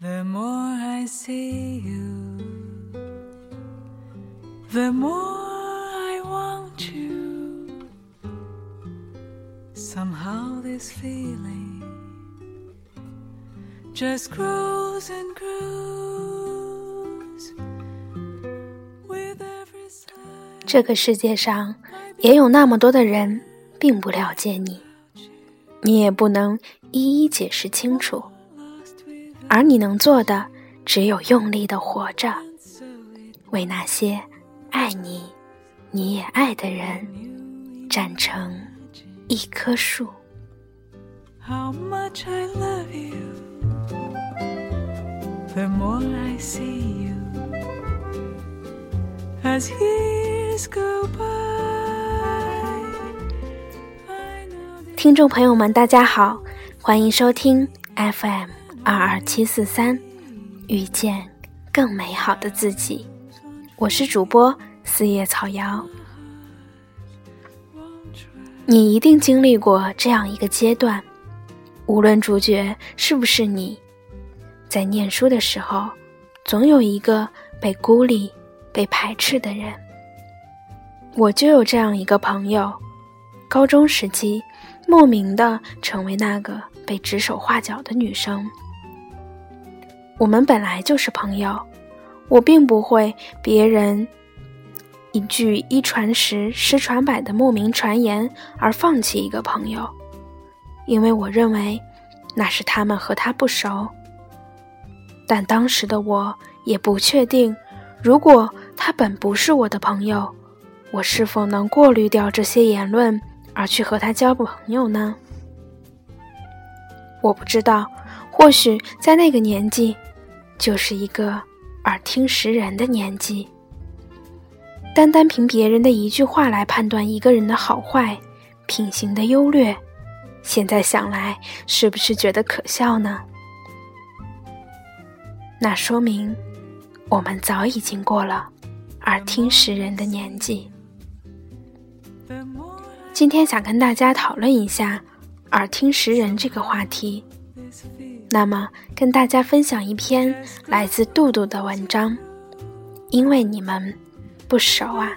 The more I see you, the more I want you. Somehow this feeling just grows and grows with every sigh. 这个世界上也有那么多的人并不了解你，你也不能一一解释清楚。而你能做的，只有用力的活着，为那些爱你、你也爱的人，站成一棵树。How much I love you, the more I see you. As years go by, I know 听众朋友们，大家好，欢迎收听 FM 二二七四三，遇见更美好的自己。我是主播四叶草瑶。你一定经历过这样一个阶段，无论主角是不是你，在念书的时候，总有一个被孤立、被排斥的人。我就有这样一个朋友，高中时期莫名的成为那个被指手画脚的女生。我们本来就是朋友，我并不会别人一句一传十、十传百的莫名传言而放弃一个朋友，因为我认为那是他们和他不熟。但当时的我也不确定，如果他本不是我的朋友，我是否能过滤掉这些言论而去和他交朋友呢？我不知道，或许在那个年纪，就是一个耳听识人的年纪。单单凭别人的一句话来判断一个人的好坏、品行的优劣，现在想来，是不是觉得可笑呢？那说明，我们早已经过了耳听识人的年纪。今天想跟大家讨论一下耳听识人这个话题。那么跟大家分享一篇来自杜杜的文章，因为你们不熟啊。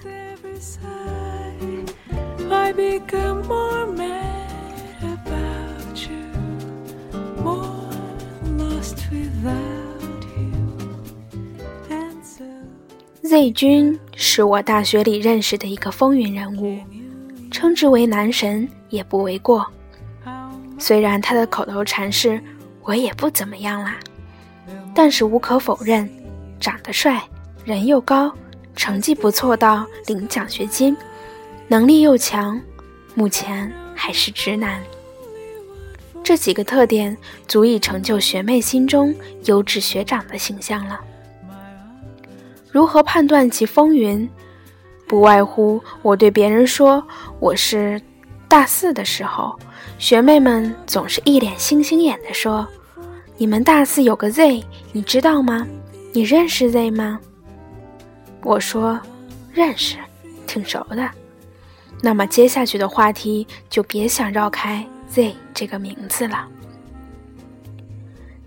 z 君是我大学里认识的一个风云人物，称之为男神也不为过。虽然他的口头禅是。我也不怎么样啦”，但是无可否认，长得帅，人又高，成绩不错到领奖学金，能力又强，目前还是直男。这几个特点足以成就学妹心中优质学长的形象了。如何判断其风云？不外乎我对别人说我是大四的时候，学妹们总是一脸星星眼的说：“你们大四有个 Z，你知道吗？你认识 Z 吗？”我说：“认识，挺熟的。”那么接下去的话题就别想绕开 Z 这个名字了。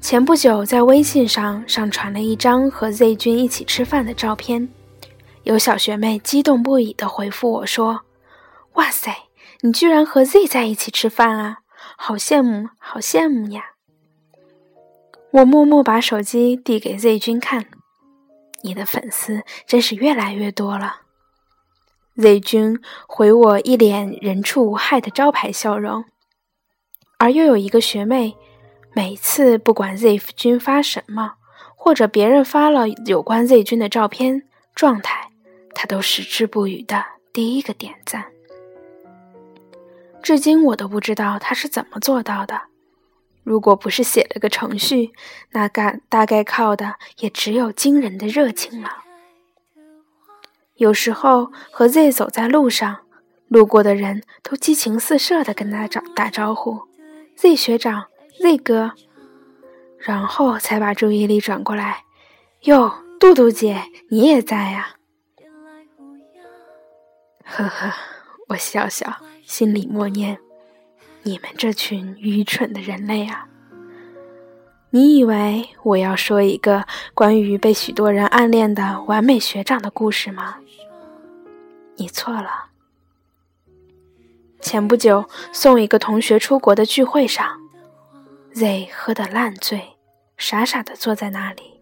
前不久在微信上上传了一张和 Z 君一起吃饭的照片，有小学妹激动不已地回复我说：“哇塞，你居然和 Z 在一起吃饭啊！好羡慕，好羡慕呀！”我默默把手机递给 Z 君看，你的粉丝真是越来越多了。Z 君回我一脸人畜无害的招牌笑容，而又有一个学妹。每次不管 Z 君发什么，或者别人发了有关 Z 君的照片状态，她都矢志不渝的第一个点赞。至今我都不知道他是怎么做到的。如果不是写了个程序，那干大概靠的也只有惊人的热情了。有时候和 Z 走在路上，路过的人都激情四射的跟他打打招呼：“Z 学长。” Z 哥，然后才把注意力转过来。哟，杜杜姐，你也在呀、呵呵，我笑笑，心里默念：你们这群愚蠢的人类啊！你以为我要说一个关于被许多人暗恋的完美学长的故事吗？你错了。前不久送一个同学出国的聚会上，Z 喝得烂醉，傻傻的坐在那里，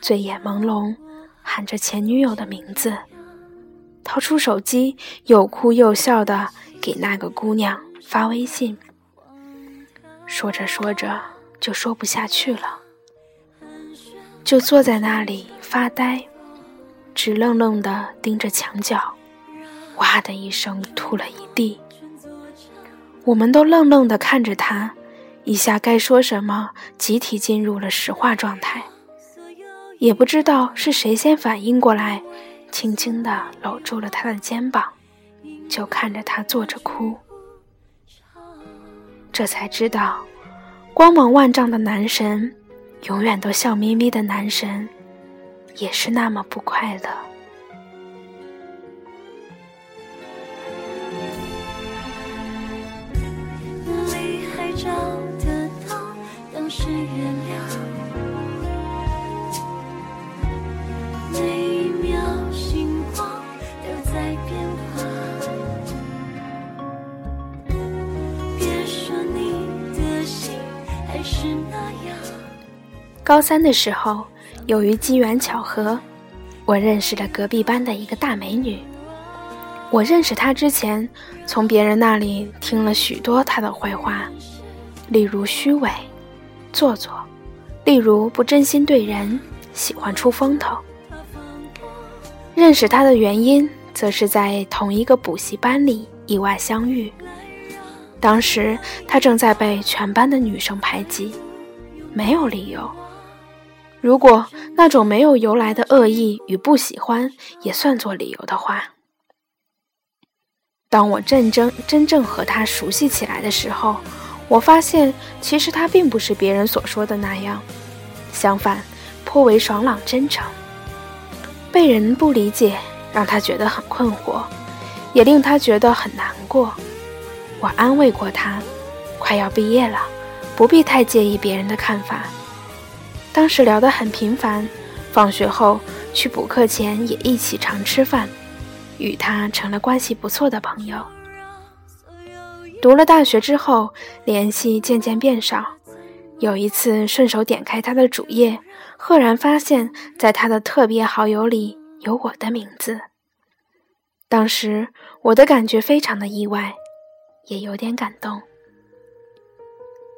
醉眼朦胧，喊着前女友的名字，掏出手机，又哭又笑的给那个姑娘发微信，说着说着。就说不下去了，就坐在那里发呆，直愣愣地盯着墙角，哇的一声吐了一地。我们都愣愣地看着他，一下该说什么，集体进入了石化状态。也不知道是谁先反应过来，轻轻地搂住了他的肩膀，就看着他坐着哭，这才知道。光芒万丈的男神，永远都笑眯眯的男神，也是那么不快乐。是原谅高三的时候，由于机缘巧合，我认识了隔壁班的一个大美女。我认识她之前，从别人那里听了许多她的坏话，例如虚伪、做作，例如不真心对人，喜欢出风头。认识她的原因，则是在同一个补习班里意外相遇。当时她正在被全班的女生排挤，没有理由。如果那种没有由来的恶意与不喜欢也算作理由的话，当我真正真正和他熟悉起来的时候，我发现其实他并不是别人所说的那样，相反，颇为爽朗真诚。被人不理解，让他觉得很困惑，也令他觉得很难过。我安慰过他，快要毕业了，不必太介意别人的看法。当时聊得很频繁，放学后去补课前也一起常吃饭，与他成了关系不错的朋友。读了大学之后，联系渐渐变少。有一次顺手点开他的主页，赫然发现在他的特别好友里有我的名字。当时我的感觉非常的意外，也有点感动。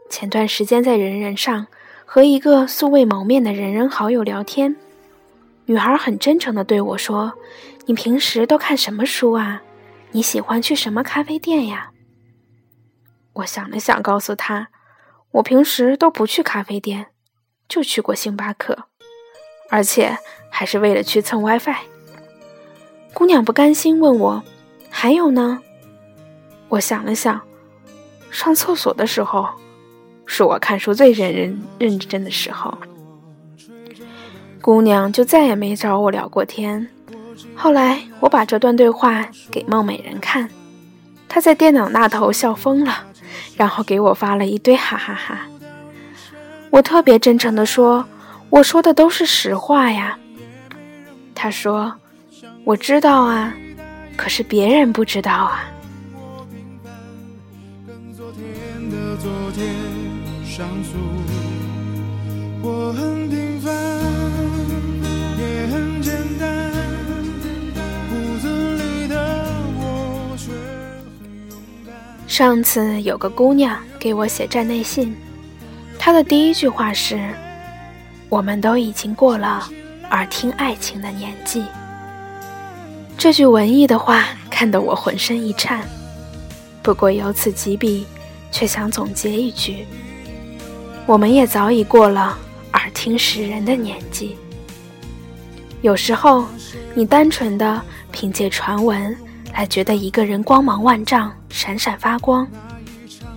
前段时间在人人上。和一个素未谋面的人人好友聊天，女孩很真诚地对我说：“你平时都看什么书啊？你喜欢去什么咖啡店呀？”我想了想，告诉她：“我平时都不去咖啡店，就去过星巴克，而且还是为了去蹭 WiFi。”姑娘不甘心问我：“还有呢？”我想了想，上厕所的时候。是我看书最认认认真的时候，姑娘就再也没找我聊过天。后来我把这段对话给孟美人看，她在电脑那头笑疯了，然后给我发了一堆哈哈哈。我特别真诚地说：“我说的都是实话呀。”她说：“我知道啊，可是别人不知道啊。”上次有个姑娘给我写站内信，她的第一句话是：“我们都已经过了耳听爱情的年纪。”这句文艺的话看得我浑身一颤。不过由此及彼。却想总结一句：我们也早已过了耳听识人的年纪。有时候，你单纯的凭借传闻来觉得一个人光芒万丈、闪闪发光，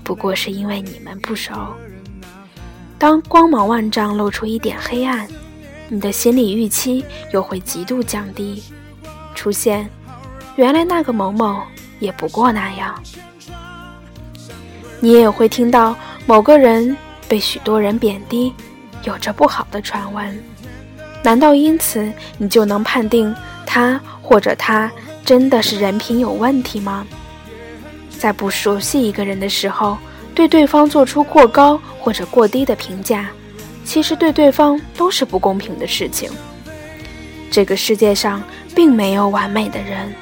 不过是因为你们不熟。当光芒万丈露出一点黑暗，你的心理预期又会极度降低，出现原来那个某某也不过那样。你也会听到某个人被许多人贬低，有着不好的传闻，难道因此你就能判定他或者他真的是人品有问题吗？在不熟悉一个人的时候，对对方做出过高或者过低的评价，其实对对方都是不公平的事情。这个世界上并没有完美的人，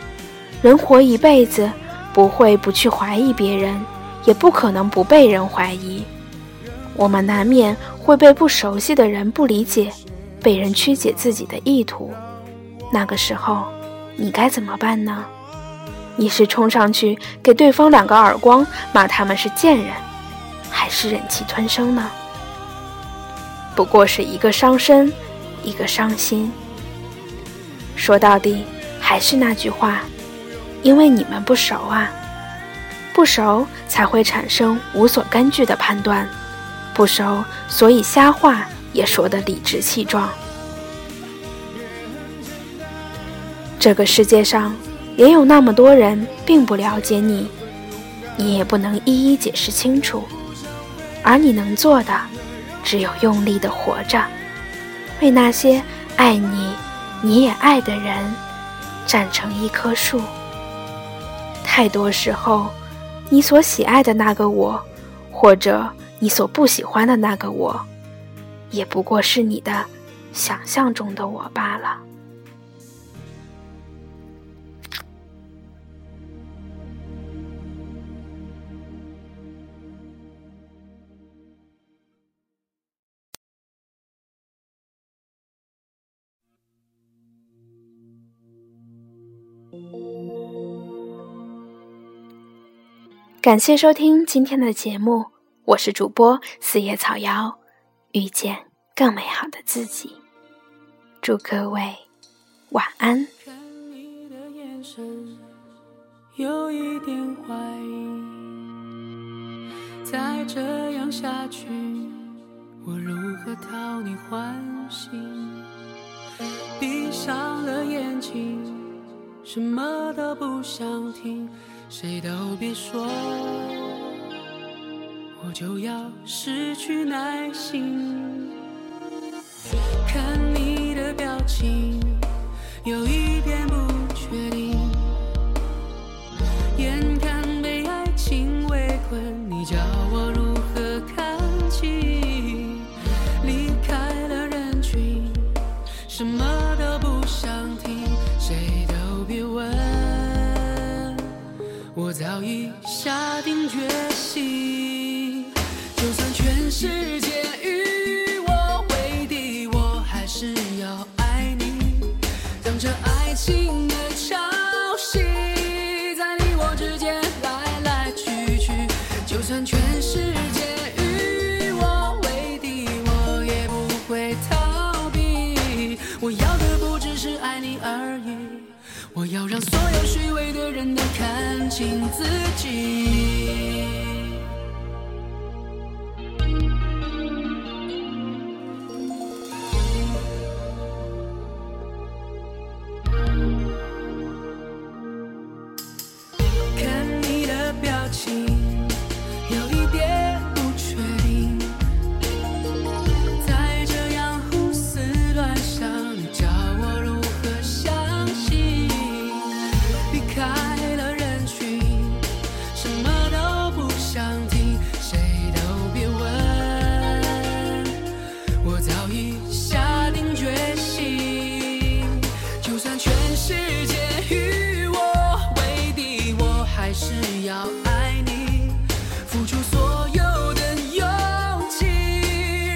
人活一辈子，不会不去怀疑别人，也不可能不被人怀疑。我们难免会被不熟悉的人不理解，被人曲解自己的意图。那个时候，你该怎么办呢？你是冲上去给对方两个耳光，骂他们是贱人，还是忍气吞声呢？不过是一个伤身，一个伤心。说到底，还是那句话，因为你们不熟啊，不熟才会产生无所根据的判断。不熟，所以瞎话也说得理直气壮。这个世界上也有那么多人并不了解你，你也不能一一解释清楚。而你能做的，只有用力的活着，为那些爱你、你也爱的人，站成一棵树。太多时候，你所喜爱的那个我，或者……你所不喜欢的那个我，也不过是你的想象中的我罢了。感谢收听今天的节目。我是主播四叶草瑶，遇见更美好的自己。祝各位晚安。看你的眼神有一点怀疑，再这样下去，我如何讨你欢心？闭上了眼睛，什么都不想听，谁都别说。我就要失去耐心，看你的表情有一点不确定，眼看被爱情围困，你叫我如何看清？离开了人群，什么都不想听，谁都别问，我早已下定决心。世界与我为敌，我还是要爱你。让这爱情的潮汐在你我之间来来去去。就算全世界与我为敌，我也不会逃避。我要的不只是爱你而已，我要让所有虚伪的人都看清自己。表情。还是要爱你付出所有的勇气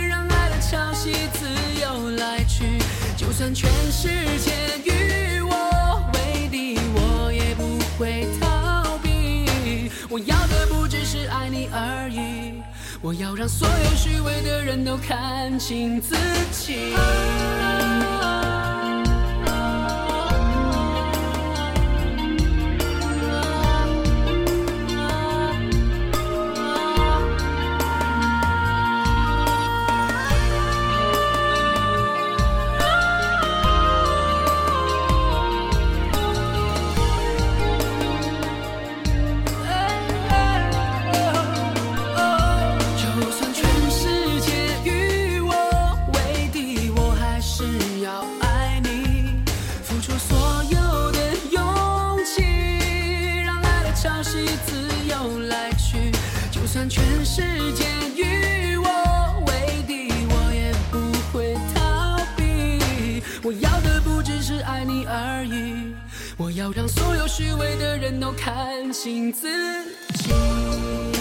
让爱的潮汐自由来去。就算全世界与我为敌我也不会逃避。我要的不只是爱你而已我要让所有虚伪的人都看清自己。自由来去，就算全世界与我为敌，我也不会逃避。我要的不只是爱你而已，我要让所有虚伪的人都看清自己。